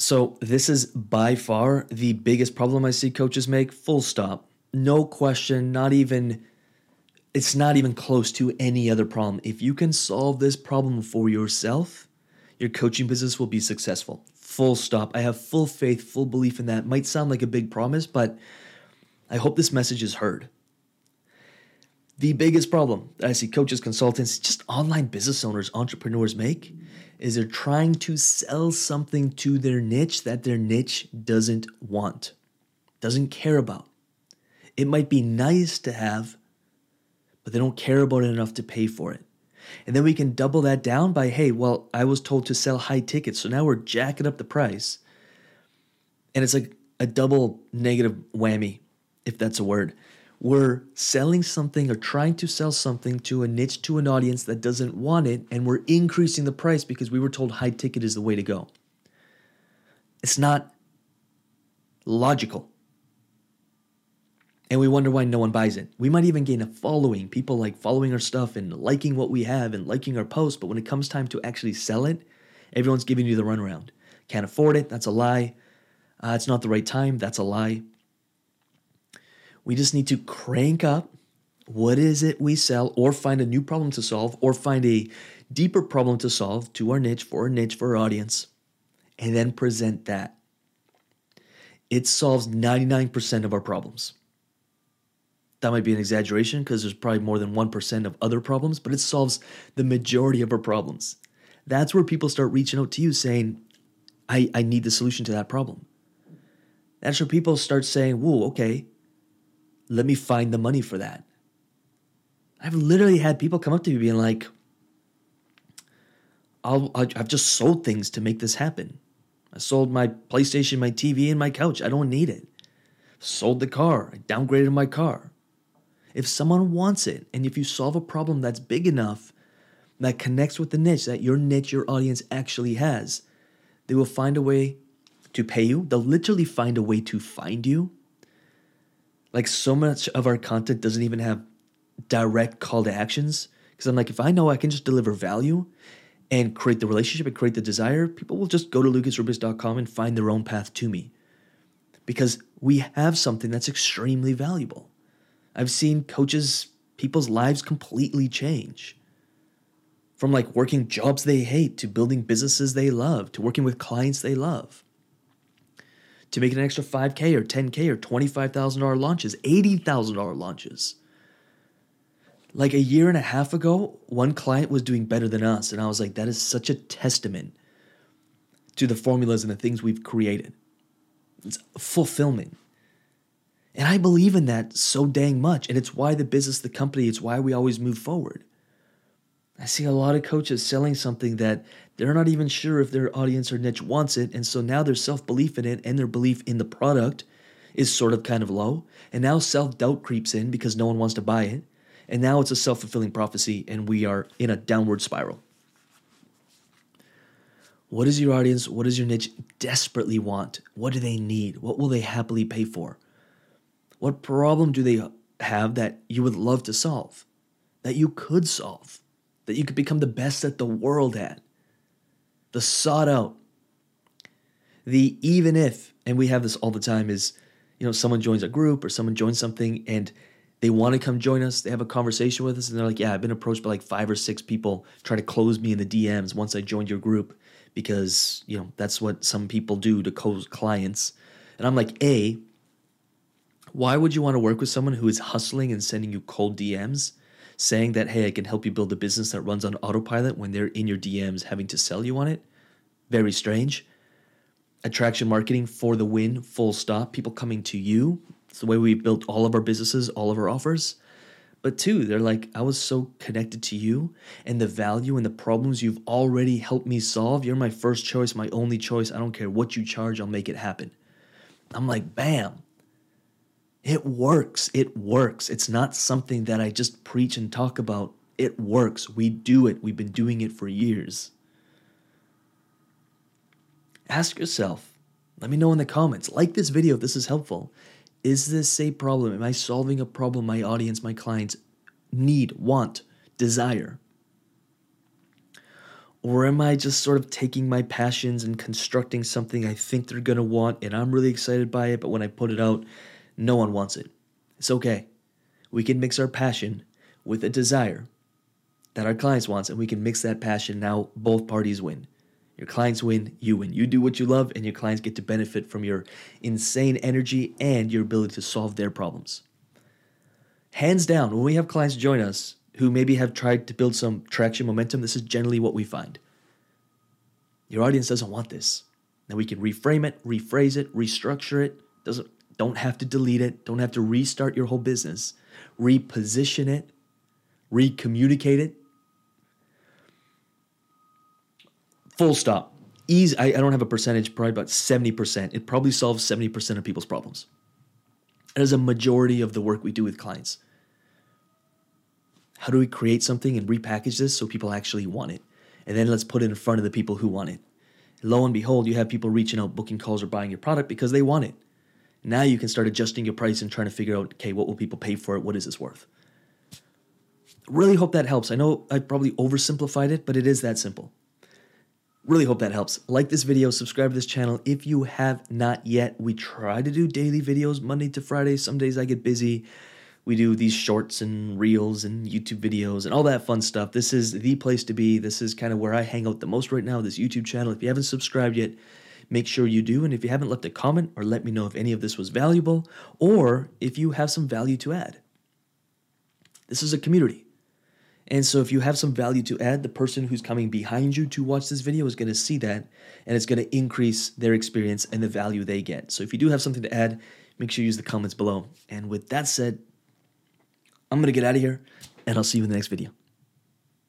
So, this is by far the biggest problem I see coaches make, full stop. No question, not even, it's not even close to any other problem. If you can solve this problem for yourself, your coaching business will be successful. Full stop. I have full faith, full belief in that. Might sound like a big promise, but I hope this message is heard. The biggest problem that I see coaches, consultants, just online business owners, entrepreneurs make is they're trying to sell something to their niche that their niche doesn't want, doesn't care about. It might be nice to have, but they don't care about it enough to pay for it. And then we can double that down by hey, well, I was told to sell high tickets, so now we're jacking up the price. And it's like a double negative whammy, if that's a word. We're selling something or trying to sell something to a niche, to an audience that doesn't want it, and we're increasing the price because we were told high ticket is the way to go. It's not logical. And we wonder why no one buys it. We might even gain a following, people like following our stuff and liking what we have and liking our posts, but when it comes time to actually sell it, everyone's giving you the runaround. Can't afford it, that's a lie. Uh, it's not the right time, that's a lie. We just need to crank up what is it we sell or find a new problem to solve or find a deeper problem to solve to our niche, for our niche, for our audience, and then present that. It solves 99% of our problems. That might be an exaggeration because there's probably more than 1% of other problems, but it solves the majority of our problems. That's where people start reaching out to you saying, I, I need the solution to that problem. That's where people start saying, Whoa, okay, let me find the money for that. I've literally had people come up to me being like, I'll, I've just sold things to make this happen. I sold my PlayStation, my TV, and my couch. I don't need it. Sold the car. I downgraded my car. If someone wants it, and if you solve a problem that's big enough that connects with the niche that your niche, your audience actually has, they will find a way to pay you. They'll literally find a way to find you like so much of our content doesn't even have direct call to actions because I'm like if I know I can just deliver value and create the relationship and create the desire, people will just go to lucasrubix.com and find their own path to me. Because we have something that's extremely valuable. I've seen coaches, people's lives completely change. From like working jobs they hate to building businesses they love to working with clients they love to make an extra 5K or 10K or $25,000 launches, $80,000 launches. Like a year and a half ago, one client was doing better than us. And I was like, that is such a testament to the formulas and the things we've created. It's fulfillment. And I believe in that so dang much. And it's why the business, the company, it's why we always move forward. I see a lot of coaches selling something that they're not even sure if their audience or niche wants it. And so now their self belief in it and their belief in the product is sort of kind of low. And now self doubt creeps in because no one wants to buy it. And now it's a self fulfilling prophecy and we are in a downward spiral. What does your audience, what does your niche desperately want? What do they need? What will they happily pay for? What problem do they have that you would love to solve, that you could solve? That you could become the best at the world at. The sought out. The even if, and we have this all the time, is you know, someone joins a group or someone joins something and they want to come join us. They have a conversation with us and they're like, Yeah, I've been approached by like five or six people trying to close me in the DMs once I joined your group because, you know, that's what some people do to close clients. And I'm like, A, why would you want to work with someone who is hustling and sending you cold DMs? Saying that, hey, I can help you build a business that runs on autopilot when they're in your DMs having to sell you on it. Very strange. Attraction marketing for the win, full stop. People coming to you. It's the way we built all of our businesses, all of our offers. But two, they're like, I was so connected to you and the value and the problems you've already helped me solve. You're my first choice, my only choice. I don't care what you charge, I'll make it happen. I'm like, bam. It works. It works. It's not something that I just preach and talk about. It works. We do it. We've been doing it for years. Ask yourself, let me know in the comments. Like this video if this is helpful. Is this a problem? Am I solving a problem my audience, my clients need, want, desire? Or am I just sort of taking my passions and constructing something I think they're going to want and I'm really excited by it, but when I put it out, no one wants it? It's okay. We can mix our passion with a desire that our clients wants and we can mix that passion now both parties win. Your clients win, you win. You do what you love and your clients get to benefit from your insane energy and your ability to solve their problems. Hands down, when we have clients join us, who maybe have tried to build some traction momentum, this is generally what we find. Your audience doesn't want this. Now we can reframe it, rephrase it, restructure it. Doesn't don't have to delete it, don't have to restart your whole business. Reposition it, recommunicate it. Full stop. Easy. I, I don't have a percentage, probably about 70%. It probably solves 70% of people's problems. That is a majority of the work we do with clients. How do we create something and repackage this so people actually want it? And then let's put it in front of the people who want it. Lo and behold, you have people reaching out, booking calls, or buying your product because they want it. Now you can start adjusting your price and trying to figure out, okay, what will people pay for it? What is this worth? Really hope that helps. I know I probably oversimplified it, but it is that simple. Really hope that helps. Like this video, subscribe to this channel if you have not yet. We try to do daily videos Monday to Friday. Some days I get busy we do these shorts and reels and YouTube videos and all that fun stuff. This is the place to be. This is kind of where I hang out the most right now, this YouTube channel. If you haven't subscribed yet, make sure you do. And if you haven't left a comment or let me know if any of this was valuable or if you have some value to add. This is a community. And so if you have some value to add, the person who's coming behind you to watch this video is going to see that and it's going to increase their experience and the value they get. So if you do have something to add, make sure you use the comments below. And with that said, I'm going to get out of here, and I'll see you in the next video.